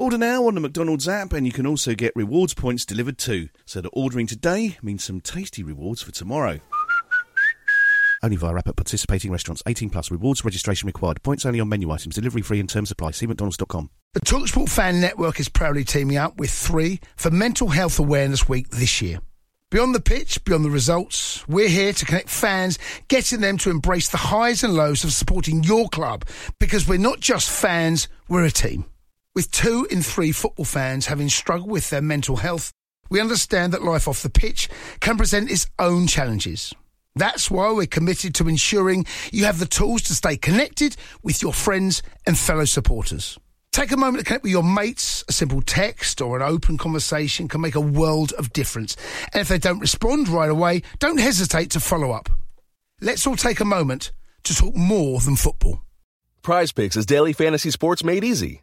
Order now on the McDonald's app, and you can also get rewards points delivered too. So that ordering today means some tasty rewards for tomorrow. Only via app at participating restaurants. 18 plus. Rewards registration required. Points only on menu items. Delivery free and terms apply. See mcdonalds.com. The TalkSport Fan Network is proudly teaming up with three for Mental Health Awareness Week this year. Beyond the pitch, beyond the results, we're here to connect fans, getting them to embrace the highs and lows of supporting your club because we're not just fans, we're a team. With two in three football fans having struggled with their mental health, we understand that life off the pitch can present its own challenges. That's why we're committed to ensuring you have the tools to stay connected with your friends and fellow supporters. Take a moment to connect with your mates. A simple text or an open conversation can make a world of difference. And if they don't respond right away, don't hesitate to follow up. Let's all take a moment to talk more than football. Prize Picks is daily fantasy sports made easy.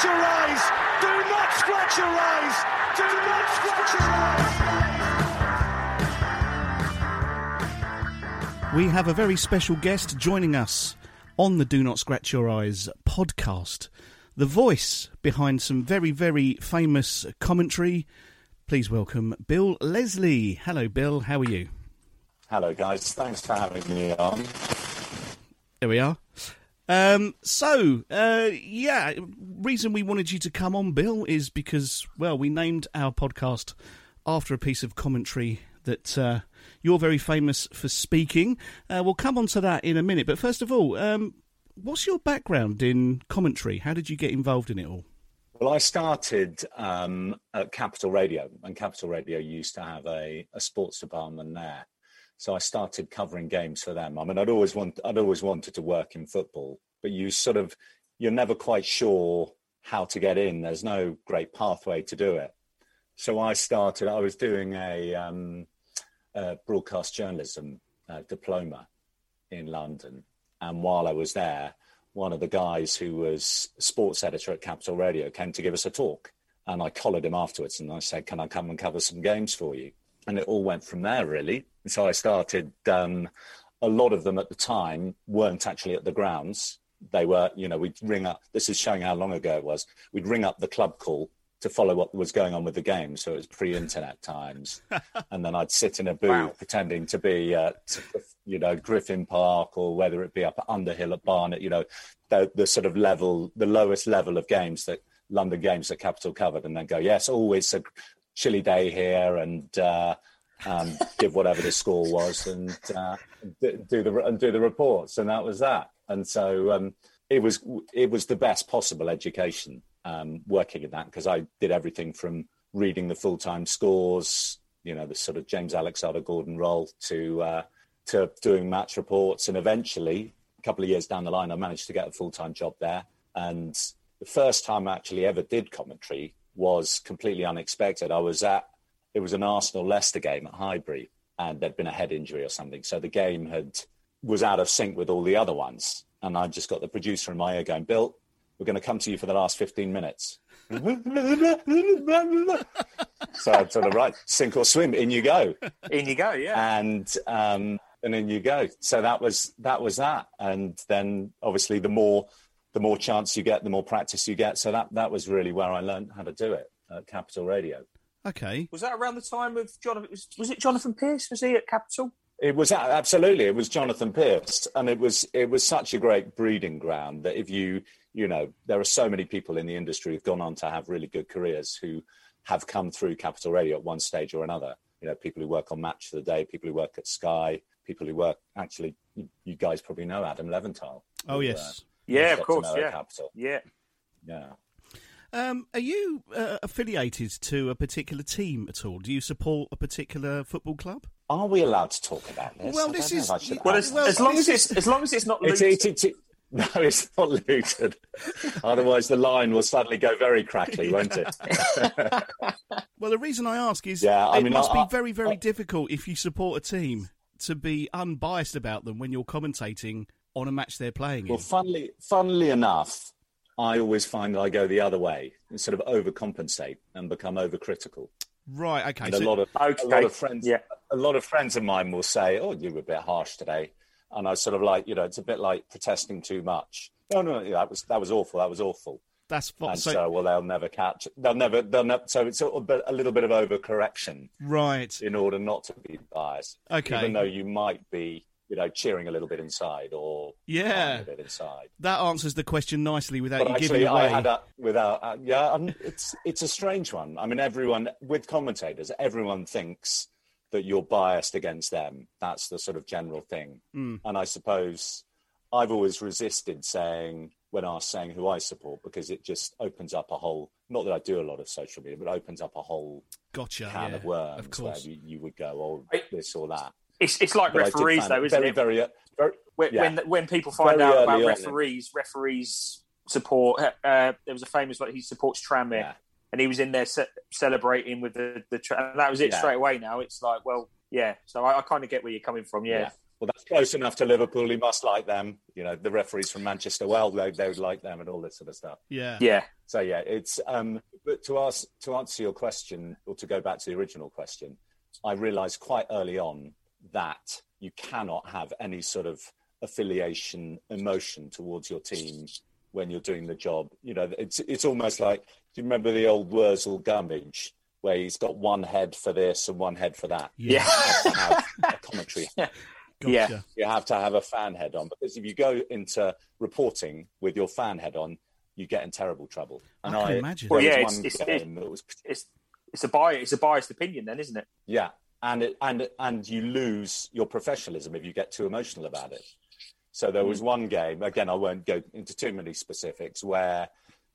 scratch your eyes. Do not scratch your eyes. Do not scratch your eyes. We have a very special guest joining us on the Do Not Scratch Your Eyes podcast. The voice behind some very, very famous commentary. Please welcome Bill Leslie. Hello, Bill. How are you? Hello, guys. Thanks for having me on. There we are. Um, so, uh, yeah, reason we wanted you to come on, Bill, is because, well, we named our podcast after a piece of commentary that uh, you're very famous for speaking. Uh, we'll come on to that in a minute. But first of all, um, what's your background in commentary? How did you get involved in it all? Well, I started um, at Capital Radio, and Capital Radio used to have a, a sports department there. So I started covering games for them. I mean, I'd always want, I'd always wanted to work in football, but you sort of, you're never quite sure how to get in. There's no great pathway to do it. So I started. I was doing a, um, a broadcast journalism uh, diploma in London, and while I was there, one of the guys who was sports editor at Capital Radio came to give us a talk, and I collared him afterwards, and I said, "Can I come and cover some games for you?" And it all went from there, really so I started. Um, a lot of them at the time weren't actually at the grounds. They were, you know, we'd ring up. This is showing how long ago it was. We'd ring up the club call to follow what was going on with the game. So it was pre-internet times, and then I'd sit in a booth wow. pretending to be at, you know, Griffin Park or whether it be up at Underhill at Barnet. You know, the, the sort of level, the lowest level of games that London games that Capital covered, and then go, yes, always a chilly day here, and uh, um, give whatever the score was, and uh, do the and do the reports, and that was that. And so um, it was it was the best possible education um, working in that because I did everything from reading the full time scores, you know, the sort of James Alexander Gordon role to uh, to doing match reports, and eventually a couple of years down the line, I managed to get a full time job there. And the first time I actually ever did commentary was completely unexpected. I was at it was an Arsenal Leicester game at Highbury, and there'd been a head injury or something, so the game had was out of sync with all the other ones. And I just got the producer in my ear going, "Bill, we're going to come to you for the last fifteen minutes." so I'd sort of right, sink or swim, in you go, in you go, yeah, and um, and in you go. So that was that was that, and then obviously the more the more chance you get, the more practice you get. So that that was really where I learned how to do it at Capital Radio. Okay. Was that around the time of Jonathan? Was, was it Jonathan Pearce? Was he at Capital? It was absolutely. It was Jonathan Pearce, and it was it was such a great breeding ground that if you you know there are so many people in the industry who've gone on to have really good careers who have come through Capital Radio at one stage or another. You know, people who work on Match of the Day, people who work at Sky, people who work actually. You, you guys probably know Adam Leventhal. Oh who, uh, yes. Yeah, of course. Yeah. Capital. Yeah. Yeah. Um, are you uh, affiliated to a particular team at all? Do you support a particular football club? Are we allowed to talk about this? Well, this is- if I should Well, as, Well, as long as it's as long as it's not It's, Luton. it's, it's, it- no, it's not Luton. Otherwise, the line will suddenly go very crackly, won't it? Well, the reason I ask is Yeah, I it mean, must I- be very, very I- difficult if you support a team to be unbiased about them when you're commentating on a match they're playing in. Well, funnily, funnily enough, I always find that I go the other way and sort of overcompensate and become overcritical. right, okay. And a lot of Okay, a lot of friends, yeah. a lot of friends of mine will say, "Oh, you were a bit harsh today," and I sort of like, you know, it's a bit like protesting too much. No, no, yeah, that was that was awful. That was awful. that's fine. And So, so, well, they'll never catch. They'll never. They'll never. So it's sort of a, a little bit of overcorrection right. in order not to be biased. Okay. Even though you might be, you know, cheering a little bit inside or Yeah. a bit inside. That answers the question nicely without But you actually, giving away. I had a without. Uh, yeah, um, it's it's a strange one. I mean, everyone with commentators, everyone thinks that you're biased against them. That's the sort of general thing. Hmm. And I suppose I've always resisted saying when asked saying who I support because it just opens up a whole. Not that I do a lot of social media, but it opens up a whole gotcha. can yeah, of worms Of where you, you would go, oh, I- this or that. It's it's like But referees though, it isn't very, it? Very, very, when, yeah. when when people find Very out early about on. referees, referees support. Uh, there was a famous like he supports Tranmere, Yeah. and he was in there ce- celebrating with the the tra- and that was it Yeah. straight away. Now it's like, well, yeah. So I, I kind of get where you're coming from. Yeah, Well, that's close enough to Liverpool. He must like them. You know, the referees from Manchester, well, they, they would like them and all this sort of stuff. Yeah. yeah, So yeah, it's um. But to ask to answer your question, or to go back to the original question, I realised quite early on that you cannot have any sort of affiliation, emotion towards your team when you're doing the job. You know, it's it's almost like do you remember the old Wurzel Gummidge where he's got one head for this and one head for that? yeah, You have to have a commentary Gotcha. yeah. you have to have a fan head on because if you go into reporting with your fan head on, you get in terrible trouble. And I can imagine. Well, yeah, was it's- one it's- game that was It's it's a bias. It's a biased opinion, then, isn't it? yeah, and it, and and you lose your professionalism if you get too emotional about it. So there Mm. was one game again. I won't go into too many specifics where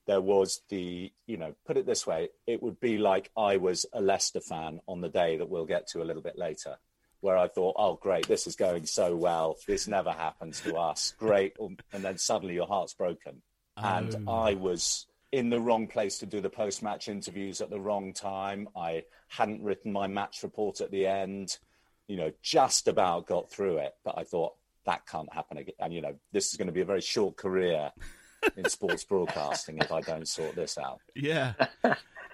there was the you know put it this way it would be like i was a leicester fan on the day that we'll get to a little bit later where i thought oh great this is going so well this never happens to us great and then suddenly your heart's broken and Oh. i was in the wrong place to do the post-match interviews at the wrong time i hadn't written my match report at the end you know just about got through it but i thought that can't happen again and you know this is going to be a very short career in sports broadcasting if I don't sort this out. Yeah.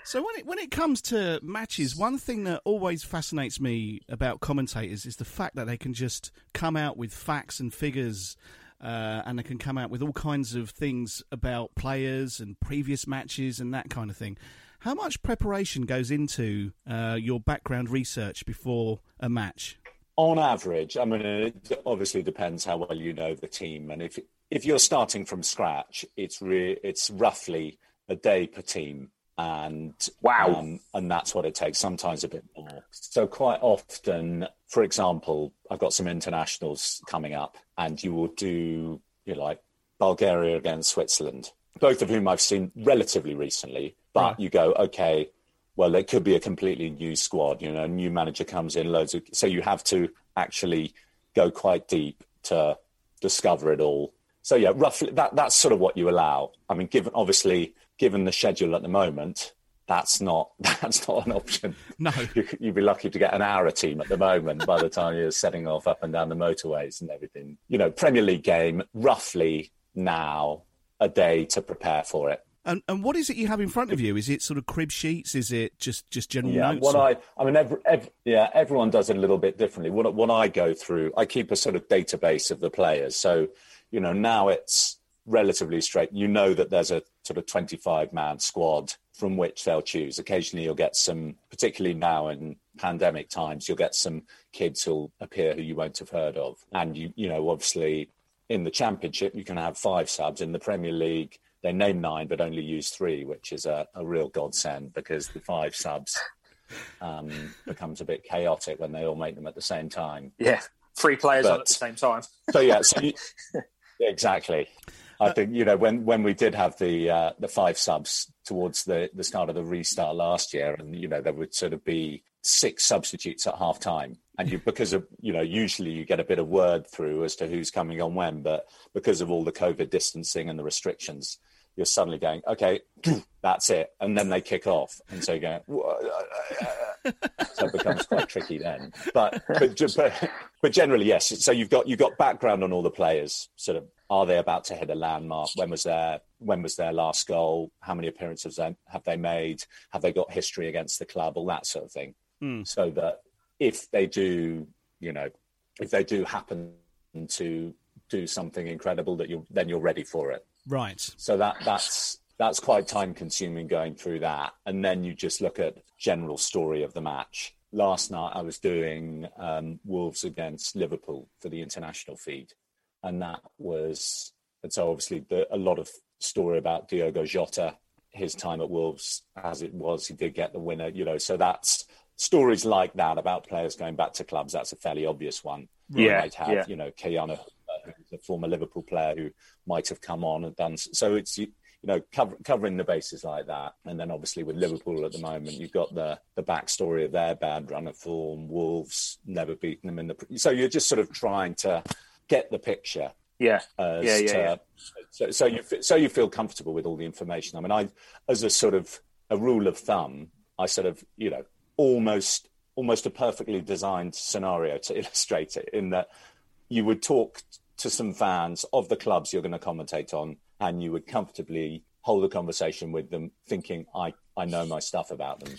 So when it when it comes to matches, one thing that always fascinates me about commentators is the fact that they can just come out with facts and figures, uh, and they can come out with all kinds of things about players and previous matches and that kind of thing. How much preparation goes into uh, your background research before a match? On average, I mean, it obviously depends how well you know the team, and if if you're starting from scratch, it's re- it's roughly a day per team, and Wow. um, and that's what it takes. Sometimes a bit more. So quite often, for example, I've got some internationals coming up, and you will do you know, like Bulgaria against Switzerland, both of whom I've seen relatively recently. But Right. you go, okay, well, it could be a completely new squad. You know, a new manager comes in, loads of. So you have to actually go quite deep to discover it all. So yeah, roughly that that's sort of what you allow. I mean, given obviously given the schedule at the moment, that's not that's not an option. No. you, you'd be lucky to get an hour a team at the moment. by the time you're setting off up and down the motorways and everything, you know, Premier League game roughly now a day to prepare for it. And and what is it you have in front of you? Is it sort of crib sheets? Is it just just general Yeah, notes? what or- I, I mean, every, ev yeah, everyone does it a little bit differently. What, what I go through, I keep a sort of database of the players. So, you know, now it's relatively straight. You know that there's a sort of 25 man squad from which they'll choose. Occasionally, you'll get some, particularly now in pandemic times, you'll get some kids who'll appear who you won't have heard of. And you, you know, obviously in the championship, you can have five subs. In the Premier League, they name nine but only use three, which is a, a real godsend because the five subs um, becomes a bit chaotic when they all make them at the same time. Yeah, three players But- on at the same time. So yeah, so you, exactly. I think you know when when we did have the uh, the five subs towards the the start of the restart last year, and you know there would sort of be six substitutes at half time, and you because of you know usually you get a bit of word through as to who's coming on when, but because of all the COVID distancing and the restrictions, you're suddenly going okay, that's it, and then they kick off, and so you go. so it becomes quite tricky then. But but, but but generally yes. So you've got you've got background on all the players. Sort of are they about to hit a landmark? When was their when was their last goal? How many appearances have have they made? Have they got history against the club? All that sort of thing. So that if they do, you know, if they do happen to do something incredible, that you then you're ready for it. Right. So that that's that's quite time consuming going through that, and then you just look at general story of the match. Last night I was doing um, Wolves against Liverpool for the international feed, and that was and so obviously the, a lot of story about Diogo Jota, his time at Wolves as it was, he did get the winner, you know. So that's stories like that about players going back to clubs. That's a fairly obvious one. You Yeah, might have, yeah. you know, Keanu, who's a former Liverpool player who might have come on and done. So it's you, you know cover, covering the bases like that, and then obviously with Liverpool at the moment, you've got the the backstory of their bad run of form. Wolves never beaten them in the. So you're just sort of trying to get the picture Yeah, as yeah, yeah, to- yeah. So, so you so you feel comfortable with all the information. I mean, I as a sort of a rule of thumb, I sort of you know almost almost a perfectly designed scenario to illustrate it in that you would talk to some fans of the clubs you're going to commentate on, and you would comfortably hold a conversation with them, thinking, "I I know my stuff about them."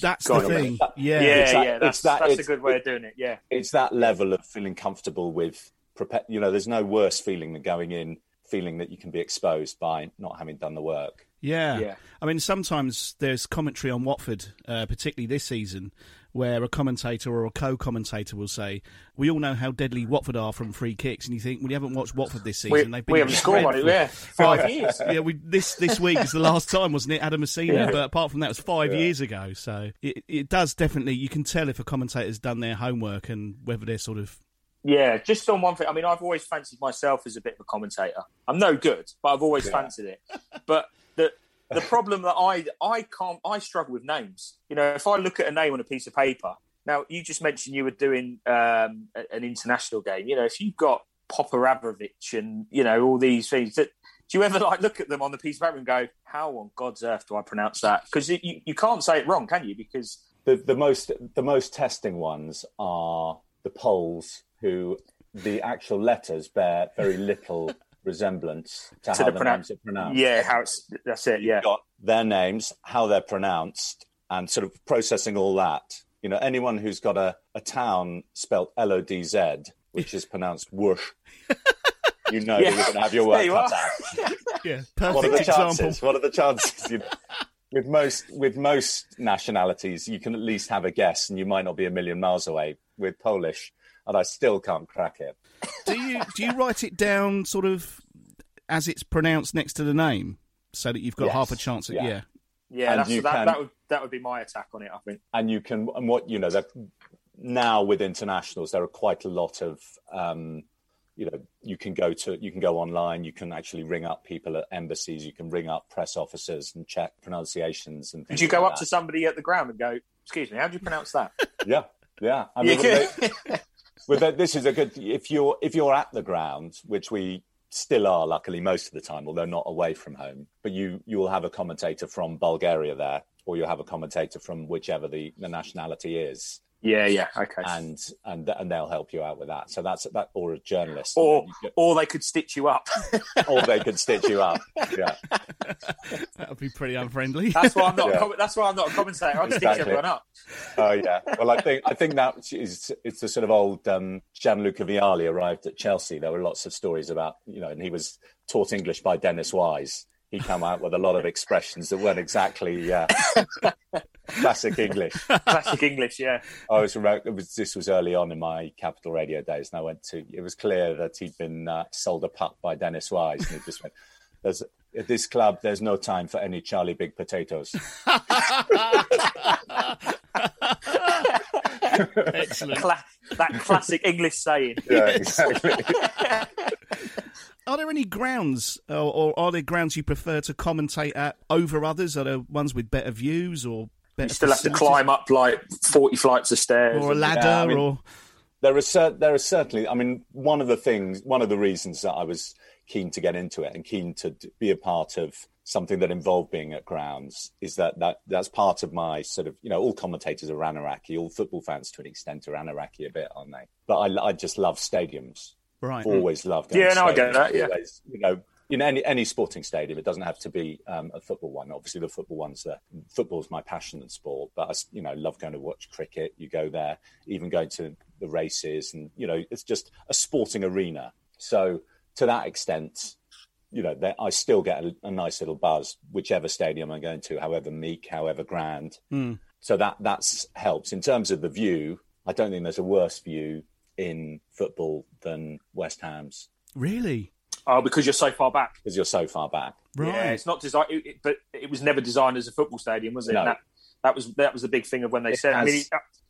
That's Go the on, thing. That- Yeah. yeah, it's that- yeah. it's That's, that- that's a good way of doing it. Yeah, it's that level of feeling comfortable with prepa- you know there's no worse feeling than going in feeling that you can be exposed by not having done the work Yeah. Yeah. I mean, sometimes there's commentary on Watford, uh, particularly this season, where a commentator or a co-commentator will say, "We all know how deadly Watford are from free kicks," and you think, "Well, you haven't watched Watford this season. we, They've been we haven't scored on it. Yeah, five years. yeah, we, this this week is the last time, wasn't it, Adam Masina? Yeah. But apart from that, it was five years ago. So it, it does definitely you can tell if a commentator's done their homework and whether they're sort of Yeah, just on one thing. I mean, I've always fancied myself as a bit of a commentator. I'm no good, but I've always fancied it. But the the problem that I I can't I struggle with names. You know, if I look at a name on a piece of paper. Now, you just mentioned you were doing um, an international game. You know, if you've got Popper Abramovich and you know all these things, that do you ever like look at them on the piece of paper and go, "How on God's earth do I pronounce that?" Because you, you can't say it wrong, can you? Because the, the most the most testing ones are the Poles who the actual letters bear very little resemblance to, To how the the, pronoun- names are pronounced yeah, how it's that's it. Yeah, got their names how they're pronounced and sort of processing all that you know anyone who's got a, a town spelt L-O-D-Z which is pronounced whoosh you know Yeah. you're going to have your There work you cut are. out yeah what are the example. chances? What are the chances? You know, with most with most nationalities, you can at least have a guess, and you might not be a million miles away. With Polish, and I still can't crack it. do you do you write it down sort of as it's pronounced next to the name so that you've got Yes. half a chance at Yeah. yeah. yeah, And that's, that, can- that would that would be my attack on it. I think. And you can, and what you know, that now with internationals, there are quite a lot of, um, you know, you can go to, you can go online, you can actually ring up people at embassies, you can ring up press officers and check pronunciations and. Did you go like up to somebody at the ground and go, "Excuse me, how do you pronounce that?" Yeah, yeah. I You mean, with with this is a good if you're if you're at the ground, which we still are, luckily most of the time, although not away from home. But you you will have a commentator from Bulgaria there, or you'll have a commentator from whichever the, the nationality is, yeah, yeah, okay. and and and they'll help you out with that. So that's that, or a journalist, or get- or they could stitch you up. or they could stitch you up. Yeah, That would be pretty unfriendly. That's why I'm not. Yeah. A that's why I'm not a commentator. I stitch Exactly. everyone up. oh yeah. Well, I think I think that is it's the sort of old um, Gianluca Vialli arrived at Chelsea. There were lots of stories about you know, and he was taught English by Dennis Wise. He came out with a lot of expressions that weren't exactly uh, classic English. Classic English. Yeah. I was, was this was early on in my Capital Radio days, and I went to. It was clear that he'd been uh, sold a pup by Dennis Wise, and he just went. There's at this club, there's no time for any Charlie Big Potatoes. Excellent. Cla- that classic English saying. yeah, exactly. Are there any grounds, or, or are there grounds you prefer to commentate at over others? Are there ones with better views or better You still have to climb up like 40 flights of stairs. or a ladder, Yeah, I mean- or there are cer- there are certainly. I mean, one of the things, one of the reasons that I was keen to get into it and keen to d- be a part of something that involved being at grounds is that that that's part of my sort of you know all commentators are Anaraki, all football fans to an extent are Anaraki a bit, aren't they? But I, I just love stadiums. Right? always loved. going Yeah, no, I get that, yeah. Always, you know, in any any sporting stadium, it doesn't have to be um, a football one. Obviously, the football ones, that football's my passion and sport. But I, s- you know, love going to watch cricket. You go there, even going to the races, and you know, it's just a sporting arena. So to that extent, you know, there, I still get a, a nice little buzz, whichever stadium I'm going to, however meek, however grand. So that that's helps in terms of the view. I don't think there's a worse view in football than West Ham's Really? Oh, because you're so far back. because you're so far back. Right. Yeah, it's not designed, it, it- but it was never designed as a football stadium, was it? No. That, that was that was the big thing of when they It said. I mean,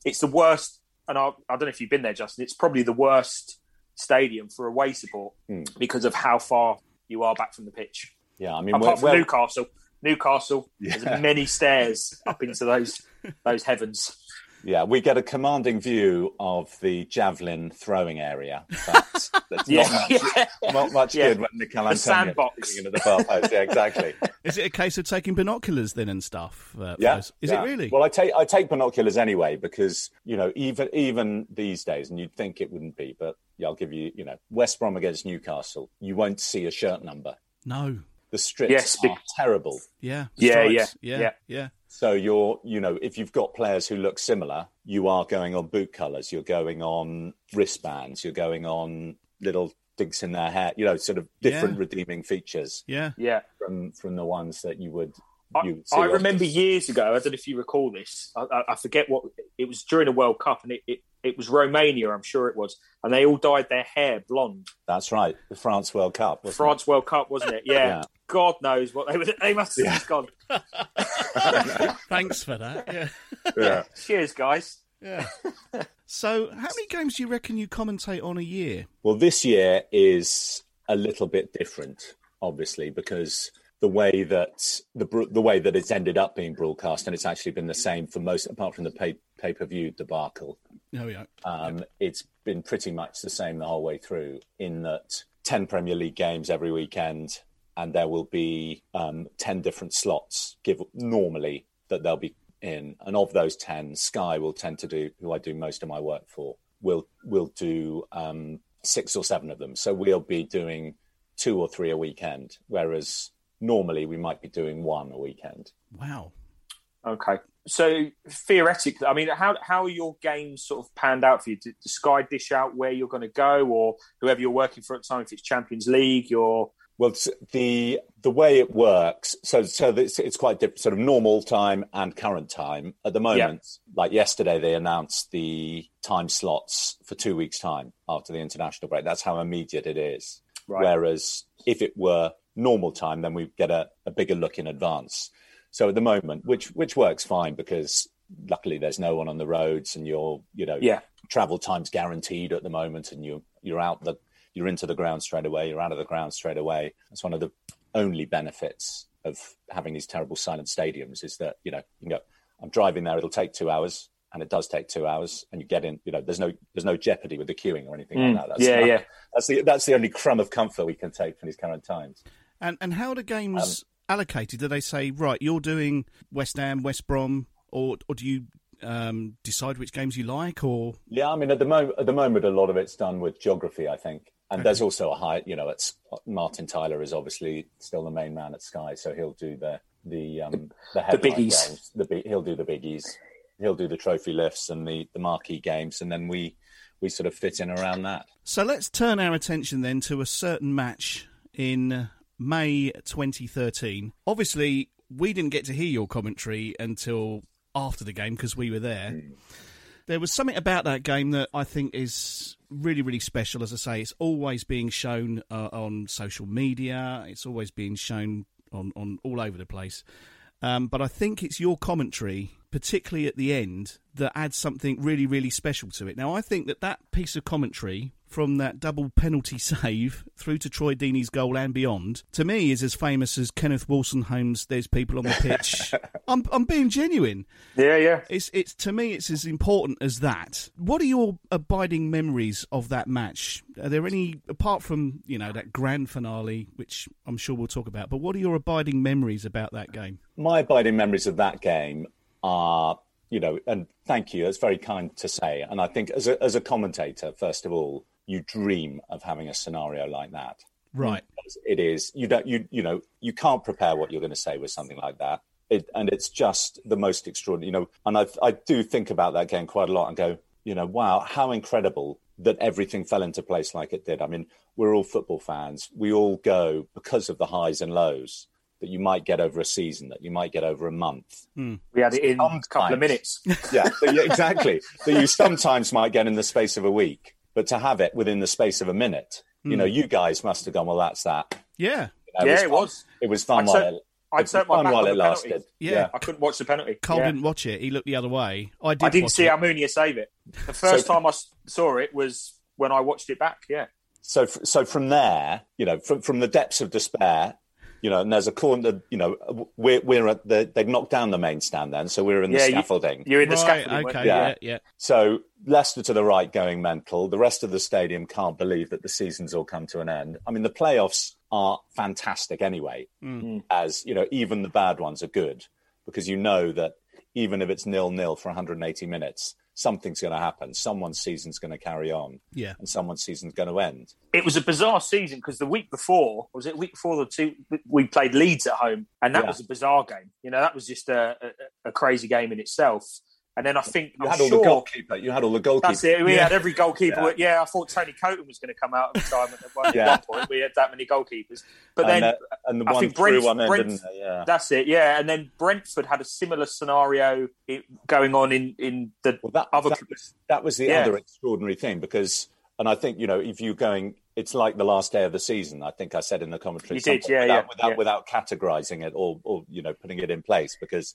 it's the worst, and I, I don't know if you've been there, Justin. It's probably the worst stadium for away support Hmm. because of how far you are back from the pitch. Yeah, I mean, Apart well, from well, Newcastle, Newcastle, Yeah. there's many stairs up into those those heavens. Yeah, we get a commanding view of the javelin throwing area. That's, that's Yeah, not much, yeah. not much Yeah. good when Mikel The Antonio sandbox. into the far post. Yeah, exactly. Is it a case of taking binoculars then and stuff? Uh, Yeah, those? Is yeah. it really? Well, I take I take binoculars anyway because you know even even these days, and you'd think it wouldn't be, but yeah, I'll give you you know West Brom against Newcastle, you won't see a shirt number. no. The strips Yes, are big- terrible. Yeah. Yeah, Stripes. yeah, yeah, yeah. yeah. So you're, you know, if you've got players who look similar, you are going on boot colours, you're going on wristbands, you're going on little digs in their hair, you know, sort of different Yeah. redeeming features Yeah. Yeah. from from the ones that you would. I, you would see I on- remember years ago. I don't know if you recall this. I, I, I forget what it was during a World Cup, and it, it, it was Romania. I'm sure it was, and they all dyed their hair blonde. That's right, the France World Cup. wasn't France World Cup, wasn't it? Yeah. Yeah. God knows what they were. They must have just gone. Thanks for that. Yeah. Yeah. Cheers, guys. Yeah. so, how many games do you reckon you commentate on a year? Well, this year is a little bit different, obviously, because the way that the the way that it's ended up being broadcast, and it's actually been the same for most, apart from the pay pay per view debacle. Oh, yeah. Um, it's been pretty much the same the whole way through, in that 10 Premier League games every weekend, and there will be um, 10 different slots give normally that they'll be in. And of those 10, Sky will tend to do, who I do most of my work for, will will do um, six or seven of them. So we'll be doing two or three a weekend, whereas normally we might be doing one a weekend. Wow. Okay. So theoretically, I mean, how how are your games sort of panned out for you? Does Sky dish out where you're going to go, or whoever you're working for at the time? If it's Champions League, you're Well, the the way it works, so so it's, it's quite different, sort of normal time and current time. At the moment, like yesterday, they announced the time slots for two weeks' time after the international break. That's how immediate it is. Right. Whereas if it were normal time, then we get a, a bigger look in advance. So at the moment, which which works fine because luckily there's no one on the roads and you're you know Yeah. travel time's guaranteed at the moment and you you're out the you're into the ground straight away you're out of the ground straight away that's one of the only benefits of having these terrible silent stadiums is that you know you can go i'm driving there it'll take two hours and it does take two hours and you get in you know there's no there's no jeopardy with the queuing or anything Mm, like that that's, yeah, yeah. that's the that's the only crumb of comfort we can take from these current times And and how are the games Um, allocated? Do they say right, you're doing West Ham, West Brom, or or do you um, decide which games you like? Or Yeah, I mean, at the moment, at the moment, a lot of it's done with geography, I think, and there's also a high, you know, it's Martin Tyler is obviously still the main man at Sky, so he'll do the the um, the, headline biggies. games, the big, he'll do the biggies, he'll do the trophy lifts and the the marquee games, and then we we sort of fit in around that. so, let's turn our attention then to a certain match in uh, May 2013. Obviously, we didn't get to hear your commentary until after the game because we were there. There was something about that game that I think is really, really special. As I say, it's always being shown uh, on social media. It's always being shown on, on all over the place. Um, but I think it's your commentary, particularly at the end, that adds something really, really special to it. Now, I think that that piece of commentary from that double penalty save through to Troy Deeney's goal and beyond, to me, is as famous as Kenneth Wolstenholme. "There's people on the pitch." I'm, I'm being genuine. Yeah, yeah. It's it's to me, it's as important as that. What are your abiding memories of that match? Are there any apart from you know that grand finale, which I'm sure we'll talk about? But what are your abiding memories about that game? My abiding memories of that game are, you know, and thank you. It's very kind to say. And I think as a, as a commentator, first of all, you dream of having a scenario like that. Right. It is. You don't. You you know. You can't prepare what you're going to say with something like that. It, and it's just the most extraordinary. You know. And I I do think about that game quite a lot and go, you know, wow, how incredible that everything fell into place like it did. I mean, we're all football fans. We all go because of the highs and lows that you might get over a season, that you might get over a month. Hmm. We had it in a couple of minutes. Yeah, that you- exactly. that you sometimes might get in the space of a week, but to have it within the space of a minute, you know, hmm. you guys must have gone, well, that's that. Yeah. You know, Yeah, it fun. was. It was fun I'd while turn- it, I'd it was turn my fun back while it lasted. Yeah. I couldn't watch the penalty. Cole Yeah. didn't watch it. He looked the other way. I did. I didn't see it. Almunia save it. The first So- time I saw it was when I watched it back. Yeah. So, so from there, you know, from from the depths of despair, you know, and there's a corner, you know, we're we're at the they'd knocked down the main stand then, so we're in the Yeah, you- scaffolding. You're in the Right, scaffolding. okay, yeah, Yeah. yeah. So Leicester to the right going mental. The rest of the stadium can't believe that the season's all come to an end. I mean, the playoffs are fantastic anyway, mm. Mm. as you know, even the bad ones are good because you know that even if it's nil nil for 180 minutes, something's going to happen. Someone's season's going to carry on, Yeah. and someone's season's going to end. It was a bizarre season because the week before was it the week before the two we played Leeds at home, and that Yeah. was a bizarre game. You know, that was just a, a, a crazy game in itself. And then I think You I'm had all sure the goalkeeper. You had all the goalkeeper. That's it. We Yeah. had every goalkeeper. Yeah. Yeah. I thought Tony Coton was going to come out of retirement at one, Yeah. at one point. We had that many goalkeepers, but and, then uh, and the I one think threw Brent- one in, Brent- Yeah. that's it. Yeah, and then Brentford had a similar scenario going on in in the Well, that, other. that, was, that was the Yeah. other extraordinary thing because, and I think you know, if you're going, it's like the last day of the season. I think I said in the commentary, You did, yeah, without, yeah, without, yeah. without categorizing it or, or you know, putting it in place because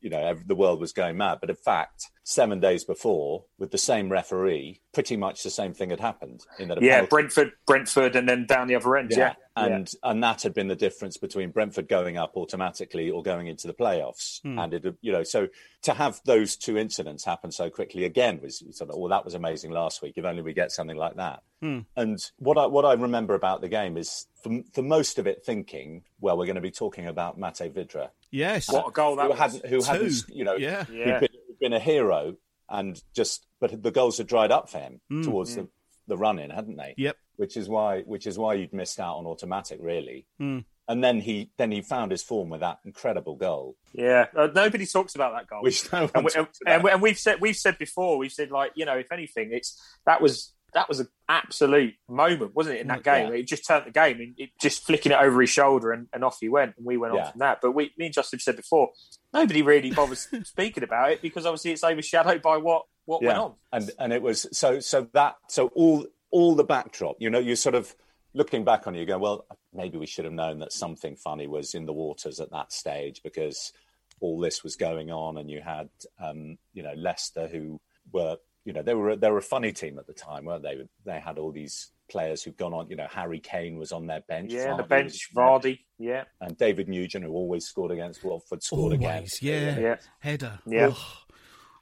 you know the world was going mad. But in fact, seven days before, with the same referee, pretty much the same thing had happened. In that a yeah, penalty- Brentford, Brentford, and then down the other end. Yeah, and and that had been the difference between Brentford going up automatically or going into the playoffs. Hmm. And it, you know, so to have those two incidents happen so quickly again was sort of, well, that was amazing last week. If only we get something like that. Hmm. And what I what I remember about the game is for, for most of it thinking, well, we're going to be talking about Matej Vydra, Yes. what a goal that who was. hadn't who hadn't you know Yeah. who'd Yeah. been, who'd been a hero and just but the goals had dried up for him towards the, the run in, hadn't they? Yep. which is why which is why you'd missed out on automatic really Hmm. and then he then he found his form with that incredible goal Yeah, uh, nobody talks about that goal. which no one and, we, and, talks about. we- and we've said we've said before we've said like you know if anything it's that was that was an absolute moment wasn't it in that game Yeah. it just turned the game and it just flicking it over his shoulder and, and off he went and we went Yeah. on from that but we me and Justin said before nobody really bothers speaking about it because obviously it's overshadowed by what what went on and and it was so so that so all all the backdrop you know you're sort of looking back on it, you go well maybe we should have known that something funny was in the waters at that stage because all this was going on and you had um you know Leicester who were you know they were they were a funny team at the time weren't they they had all these players who've gone on you know Harry Kane was on their bench yeah the bench was- Vardy yeah and David Nugent who always scored against Watford scored again Always. Yeah. Yeah. Header. Yeah. Oh.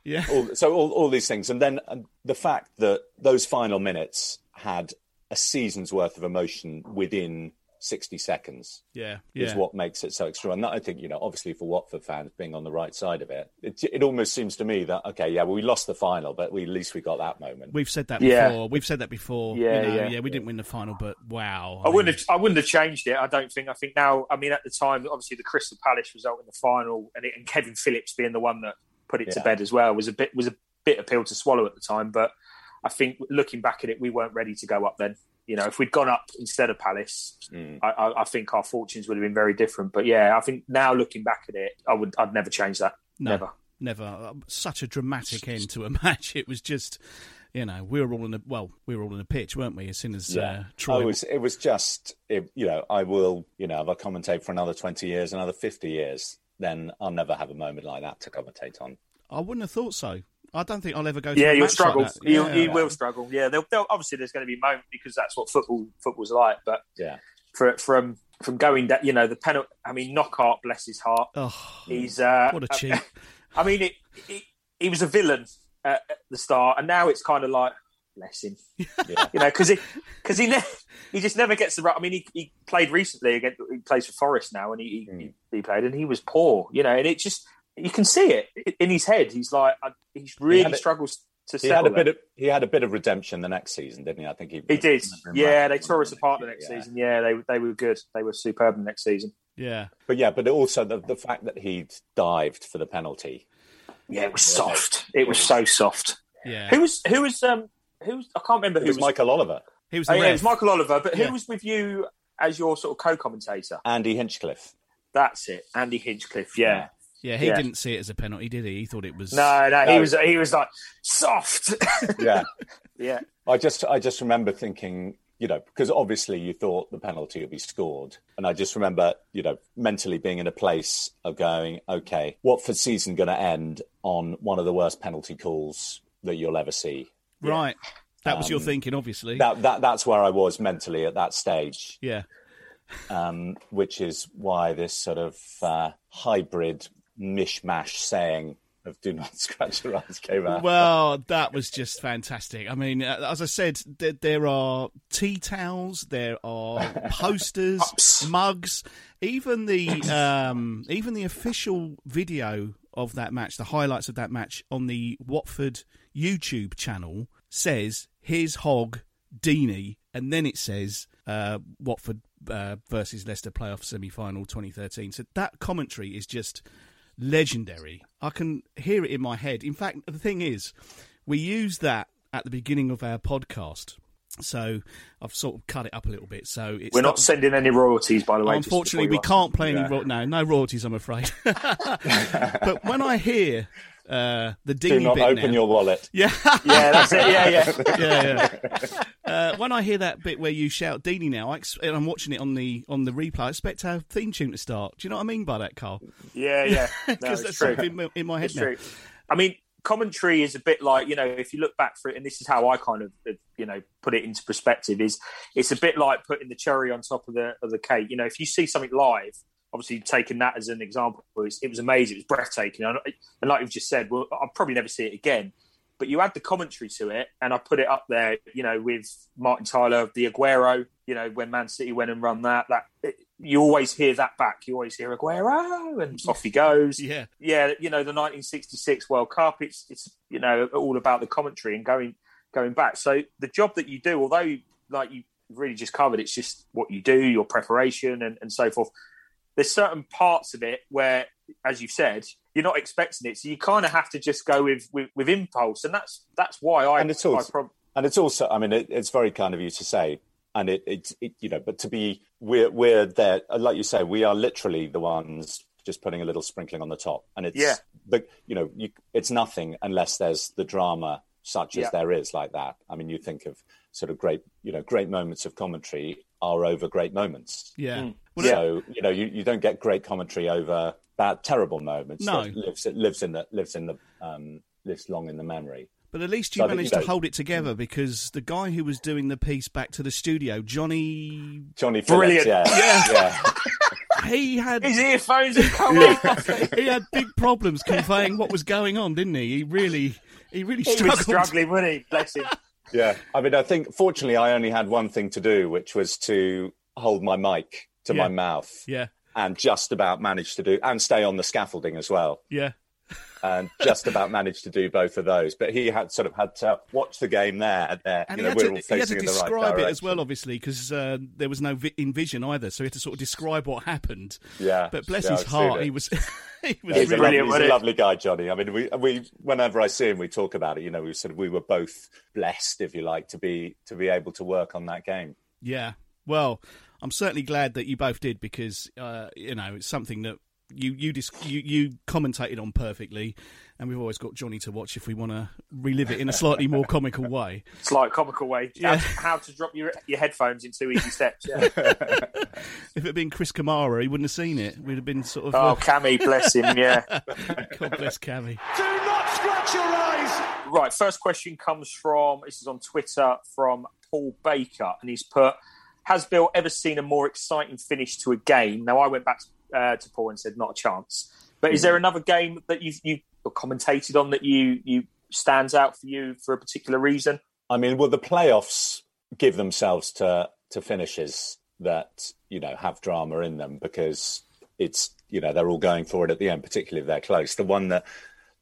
Yeah. all, so all, all these things and then and the fact that those final minutes had a season's worth of emotion within 60 seconds Yeah. is what makes it so extra and that, i think you know obviously for watford fans being on the right side of it it, it almost seems to me that okay yeah well we lost the final but we, at least we got that moment We've said that Yeah. before. We've said that before. Yeah, You know, yeah. we didn't win the final, but wow. I wouldn't have. I wouldn't have changed it. I don't think. I think now. I mean, at the time, obviously, the Crystal Palace result in the final, and, it, and Kevin Phillips being the one that put it to bed as well was a bit was a bit of pill to swallow at the time. But I think looking back at it, we weren't ready to go up then. You know, if we'd gone up instead of Palace, Mm. I, I, I think our fortunes would have been very different. But yeah, I think now looking back at it, I would. I'd never change that. No. Never. never such a dramatic end to a match. It was just, you know, we were all in a well, we were all in a pitch, weren't we? As soon as uh, Troy, it was it was just it, you know I will you know if I commentate for another twenty years, another fifty years, then I'll never have a moment like that to commentate on. I wouldn't have thought so. I don't think I'll ever go. To Yeah, a you'll match struggle. Like that. you Yeah. you will struggle. Yeah, they'll, they'll, obviously there's going to be moments because that's what football football's like. But Yeah, for, from from going down, you know, the penalty. I mean, Knockaert, bless his heart. Oh, He's uh, what a cheat! I mean, it, it, he was a villain at, at the start, and now it's kind of like bless him. yeah. you know, because he because he ne- he just never gets the right. I mean, he, he played recently again. He plays for Forest now, and he, Hmm. he he played, and he was poor. You know, and it just you can see it in his head. He's like I- he really had it- struggles to he had settle. a bit it. of he had a bit of redemption the next season, didn't he? I think he He did. Yeah, right they tore us apart the next yeah. season. Yeah, they they were good. They were superb the next season. Yeah, But yeah, but also the the fact that he'd dived for the penalty. Yeah, it was soft. It was so soft. yeah. Who was who was um who was I can't remember It who was was. Michael Oliver, He was Oh, yeah, it was Michael Oliver. But who Yeah. was with you as your sort of co-commentator? Andy Hinchcliffe. That's it, Andy Hinchcliffe. Yeah. Yeah, he Yeah. didn't see it as a penalty, did he? He thought it was. No, no, he was he was like soft. Yeah, yeah, I just I just remember thinking, you know, because obviously you thought the penalty would be scored, and I just remember, you know, mentally being in a place of going, okay, Watford season going to end on one of the worst penalty calls that you'll ever see. right. That was your thinking, obviously. Um, That that that's where I was mentally at that stage, yeah, um, which is why this sort of uh, hybrid mishmash saying of "Do not scratch your eyes" came out. Well, that was just fantastic. I mean, uh, as I said, th- there are tea towels, there are posters, mugs, even the um, even the official video of that match, the highlights of that match on the Watford YouTube channel says "Here's Hogg Deeney," and then it says uh, Watford uh, versus Leicester playoff semi final 2013. So that commentary is just legendary. I can hear it in my head. In fact, the thing is, we use that at the beginning of our podcast. So I've sort of cut it up a little bit. So it's we're not sending any royalties, by the way. Unfortunately, we can't play any. Ro- no, no royalties. I'm afraid. but when I hear uh, the Do not open now, your wallet. yeah, Yeah, that's it. Yeah, yeah. yeah, yeah. Uh, when I hear that bit where you shout "Deeney" now, I ex- and I'm watching it on the on the replay. I expect our theme tune to start. Do you know what I mean by that, Carl? Yeah, yeah. Because it's that's true. in my, in my head It's now. true. I mean, commentary is a bit like you know, if you look back for it, and this is how I kind of uh, you know put it into perspective. Is it's a bit like putting the cherry on top of the of the cake. You know, if you see something live, obviously taking that as an example, it was, it was amazing. It was breathtaking, and, and like you've just said, well, I'll probably never see it again. But you add the commentary to it, and I put it up there, you know, with Martin Tyler, the Aguero, you know, when Man City went and run that. That it, you always hear that back. You always hear Aguero, and off he goes Yeah, yeah, you know, the 1966 World Cup. It's it's you know all about the commentary and going going back. So the job that you do, although like you really just covered, it's just what you do, your preparation, and, and so forth. There's certain parts of it where, as you've said, you're not expecting it, so you kind of have to just go with with, with impulse, and that's that's why I. And it's also- I prob- And it's also, I mean, it, it's very kind of you to say, and it, it, it, you know, but to be, we're, we're there, like you say, we are literally the ones just putting a little sprinkling on the top, and it's, Yeah. but you know, you, it's nothing unless there's the drama such as Yeah. there is like that. I mean, you think of sort of great, you know, great moments of commentary are over great moments. yeah. Mm. So you know, you, you don't get great commentary over bad, terrible moments. No. that lives it lives in the lives in the um, lives long in the memory. But at least you So I think, managed you to hold it together because the guy who was doing the piece back to the studio, Johnny, Johnny Phillips, Brilliant. yeah, yeah. he had His earphones are coming. he had big problems conveying what was going on, didn't he? He really, he really he struggled. was struggling, wasn't he? Bless him. Yeah, I mean, I think fortunately I only had one thing to do, which was to hold my mic to Yeah. my mouth Yeah, and just about managed to do, and stay on the scaffolding as well, yeah, and just about managed to do both of those. But he had sort of had to watch the game there, and there, and you know, we're to, all he had facing in the right describe it as well, obviously, because uh, there was no vi- in vision either. So he had to sort of describe what happened. Yeah, But bless yeah, his I've heart, he was he was he's, a really brilliant, lovely, he's a lovely guy, Johnny. I mean, we, we whenever I see him, we talk about it. You know, we sort of we were both blessed, if you like, to be to be able to work on that game. Yeah. Well, I'm certainly glad that you both did because uh, you know it's something that you you, dis- you you commentated on perfectly, and we've always got Johnny to watch if we want to relive it in a slightly more comical way. Slight comical way. Yeah. How, to, how to drop your your headphones in two easy steps. Yeah. If it had been Chris Kamara, he wouldn't have seen it. We'd have been sort of. Oh, uh, Cammy, bless him. Yeah. God bless Cammy. Do not scratch your eyes. Right. First question comes from this is on Twitter from Paul Baker, and he's put: Has Bill ever seen a more exciting finish to a game? Now, I went back uh, to Paul and said not a chance. But is there another game that you've you commentated on that you you stands out for you for a particular reason? I mean, well, the playoffs give themselves to to finishes that you know have drama in them because it's you know they're all going for it at the end, particularly if they're close. The one that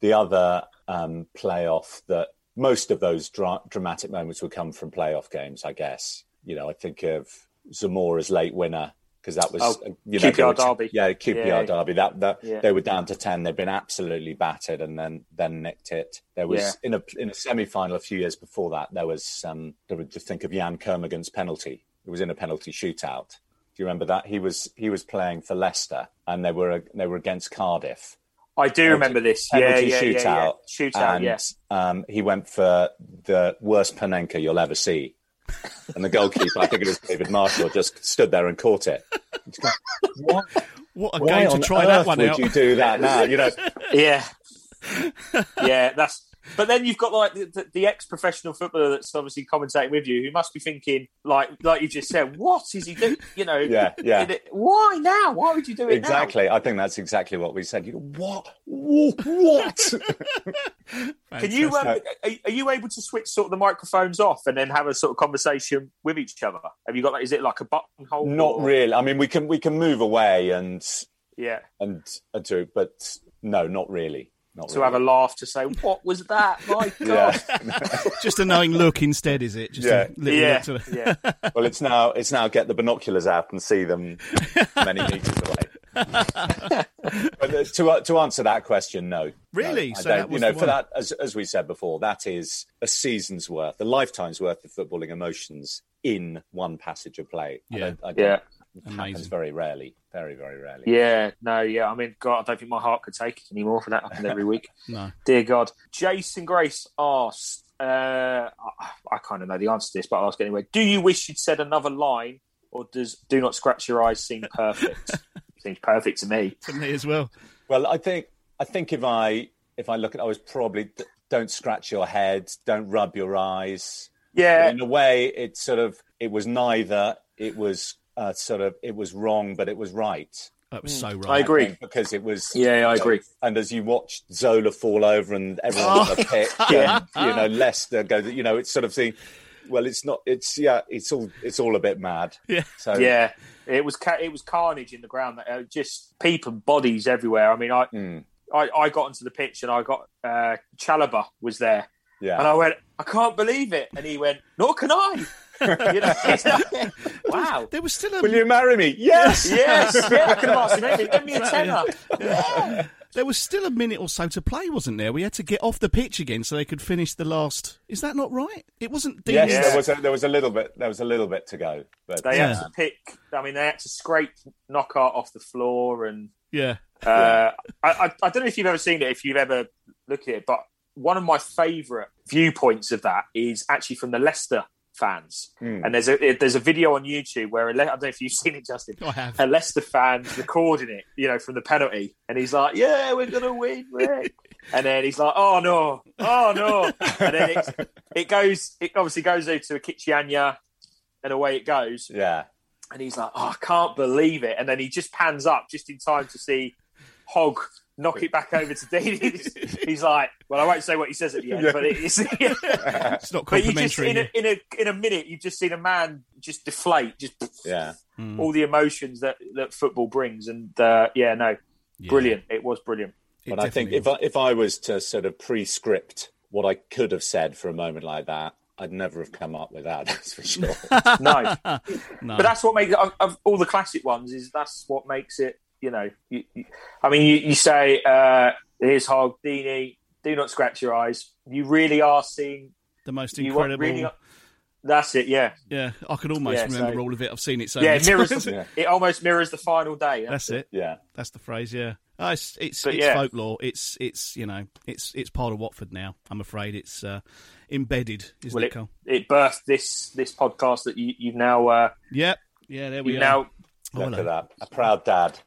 the other um, playoff that most of those dra- dramatic moments would come from playoff games, I guess. You know, I think of Zamora's late winner because that was Oh, uh, you know, QPR derby. Yeah, QPR Yeah. derby. That that Yeah. they were down to ten. They'd been absolutely battered, and then then nicked it. There was Yeah. in a in a semi final a few years before that. There was um, there was just think of Yann Kermorgant's penalty. It was in a penalty shootout. Do you remember that? He was he was playing for Leicester, and they were they were against Cardiff. I do remember this. Penalty yeah, yeah, yeah. shootout. Shootout, and, yeah. Um, he went for the worst Panenka you'll ever see. And the goalkeeper, I think it was David Marshall, just stood there and caught it. Just go, what? What a Why game to on try earth that one would out. you do that now? You know, Yeah, yeah. That's. But then you've got like the, the, the ex-professional footballer that's obviously commentating with you, who must be thinking, like, like you just said, what is he doing? You know, Yeah, yeah. it- Why now? Why would you do it now? exactly. I think that's exactly what we said. You go, what? What? Can you? Um, are, are you able to switch sort of the microphones off and then have a sort of conversation with each other? Have you got? Like, is it like a buttonhole? Not or- really. I mean, we can we can move away and Yeah. and, and do, but no, not really. Not To really. have a laugh to say, what was that? My God. yeah. Just a knowing look instead, is it? Just Yeah. a little Yeah. look to yeah. well, it's now it's now get the binoculars out and see them many meters away. but uh, to to answer that question, no. Really? No, So that you know, for that, as as we said before, that is a season's worth, a lifetime's worth of footballing emotions in one passage of play. I Yeah. don't- I don't- Yeah. It happens very rarely, very very rarely. Yeah, no, yeah. I mean, God, I don't think my heart could take it anymore for that happening every week. No. Dear God. Jason Grace asked, uh, I, I kind of know the answer to this, but I'll ask anyway. Do you wish you'd said another line, or does Do Not Scratch Your Eyes seem perfect? Seems perfect to me. To me as well. Well, I think I think if I if I look at, I was probably don't scratch your head, don't rub your eyes. Yeah, in a way, it sort of it was neither. It was uh, sort of it was wrong, but it was right. That was so right. I agree. because it was. Yeah, I agree. And as you watched Zola fall over and everyone on the pitch, Yeah. and, you know Leicester go, you know, it's sort of the. Well, it's not. It's yeah. It's all. It's all a bit mad. Yeah. So yeah. It was ca- it was carnage in the ground. Uh, just people, bodies everywhere. I mean, I, Mm. I I got onto the pitch and I got uh, Chalobah was there, yeah. and I went, I can't believe it, and he went, Nor can I. you know, like, wow. There was still a Will you marry me? Yes. Yes, yeah, I could have asked him. Give me a tenner. there was still a minute or so to play, wasn't there? We had to get off the pitch again so they could finish the last. Is that not right? It wasn't. Yes, Dean's- Yeah. there was a, there was a little bit there was a little bit to go, but They Yeah. had to pick. I mean, they had to scrape Knockaert off the floor, and Yeah. uh, I, I, I don't know if you've ever seen it, if you've ever looked at it, but one of my favourite viewpoints of that is actually from the Leicester fans. Hmm. And there's a there's a video on YouTube where a Le- I don't know if you've seen it, Justin. I have. A Leicester fan recording it, you know, from the penalty, and he's like, "Yeah, we're gonna win, Rick." and then he's like, "Oh no, oh no," and then it, it goes, it obviously goes over to Ikechi Anya, and away it goes. yeah, And he's like, oh, I can't believe it. And then he just pans up just in time to see Hogg knock it back over to Deeney. He's, he's like, well, I won't say what he says at the end, Yeah. but it's. It's not but you just in a, in a in a minute, you've just seen a man just deflate, just yeah. Hmm. all the emotions that that football brings, and uh, yeah, no, Yeah. brilliant. It was brilliant. It But I think definitely if I, if I was to sort of pre-script what I could have said for a moment like that, I'd never have come up with that. That's for sure. No, No. but that's what makes of, of all the classic ones is that's what makes it. You know, you, you, I mean, you, you say uh, here's Hogg Deeney, do not scratch your eyes. You really are seeing the most incredible. really are- That's it. Yeah. Yeah, I can almost Yeah, remember so- all of it. I've seen it so yeah. many It mirrors. times. The, It almost mirrors the final day. That's it. Yeah. That's the phrase. Yeah. Oh, it's it's, But it's yeah. folklore. It's it's you know it's it's part of Watford now. I'm afraid it's uh, embedded, isn't Well, it, it, Cole? it birthed this this podcast that you, you've now uh, Yep. Yeah. There we are. now. Oh, Look hello. at that. A proud dad.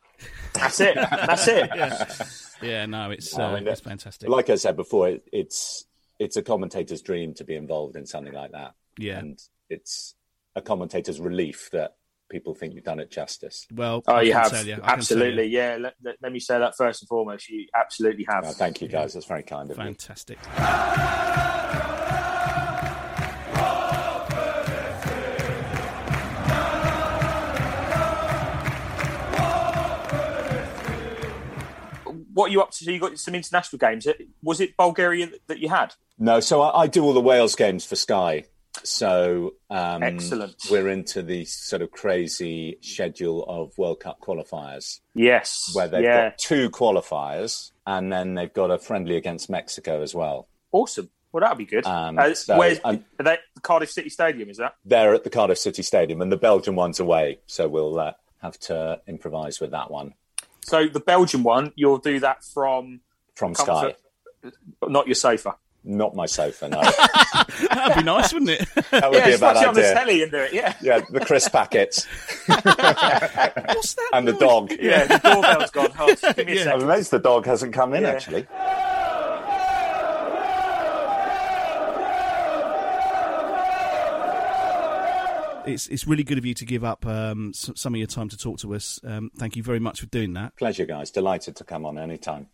That's it. That's it. Yeah. No, it's I uh, mean, it's fantastic. Like I said before, it, it's it's a commentator's dream to be involved in something like that. Yeah. And it's a commentator's relief that people think you've done it justice. Well, Oh, I you can have tell you, I tell absolutely. you. Yeah. Let, let, let me say that first and foremost. You absolutely have. Well, thank you, guys. That's very kind of you. Fantastic. What are you up to? So you got some international games. Was it Bulgaria that you had? No, so I, I do all the Wales games for Sky. So um, Excellent. We're into the sort of crazy schedule of World Cup qualifiers, Yes. where they've yeah. got two qualifiers, and then they've got a friendly against Mexico as well. Awesome. Well, that'll be good. Um, uh, so, where's um, are they, Cardiff City Stadium? Is that? They're at the Cardiff City Stadium, and the Belgian one's away, so we'll uh, have to improvise with that one So the Belgian one, you'll do that from from Sky. comfort, not your sofa. Not my sofa, no. That'd be nice, wouldn't it? That would Yeah, be a it's not bad on the telly and do it. Yeah. Yeah, the crisp packets What's that? and the dog. Yeah, the doorbell's gone. Oh, give me a Yeah. I'm amazed the dog hasn't come in, Yeah. actually. It's it's really good of you to give up um, some of your time to talk to us. Um, thank you very much for doing that. Pleasure, guys. Delighted to come on anytime.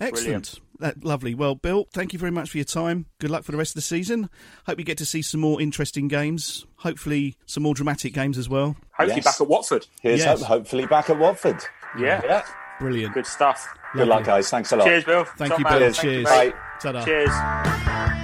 Excellent. That, lovely. Well, Bill, thank you very much for your time. Good luck for the rest of the season. Hope you get to see some more interesting games. Hopefully, some more dramatic games as well. Hopefully Yes. back at Watford. Here's Yes. hope, hopefully back at Watford. Yeah. Yeah. Brilliant. Good stuff. Good luck, guys. Thanks a lot. Cheers, Bill. Thank Top you, man. Bill. Thank you, Cheers. Bye. Ta-da. Cheers.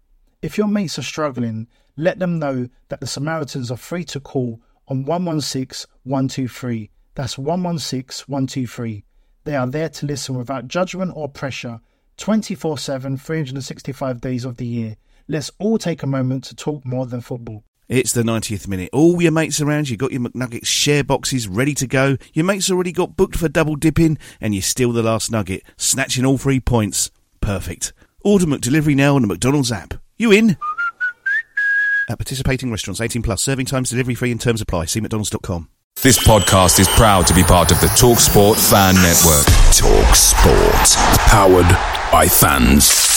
If your mates are struggling, let them know that the Samaritans are free to call on 116 123. That's 116 123. They are there to listen without judgment or pressure 24 7, 365 days of the year. Let's all take a moment to talk more than football. It's the 90th minute. All your mates around, you got your McNuggets share boxes ready to go. Your mates already got booked for double dipping, and you steal the last nugget, snatching all three points. Perfect. Order McDelivery now on the McDonald's app. You in? At participating restaurants, 18 plus, serving times, delivery free, and terms apply. See McDonald's.com. This podcast is proud to be part of the TalkSport Fan Network. Talk Sport. Powered by fans.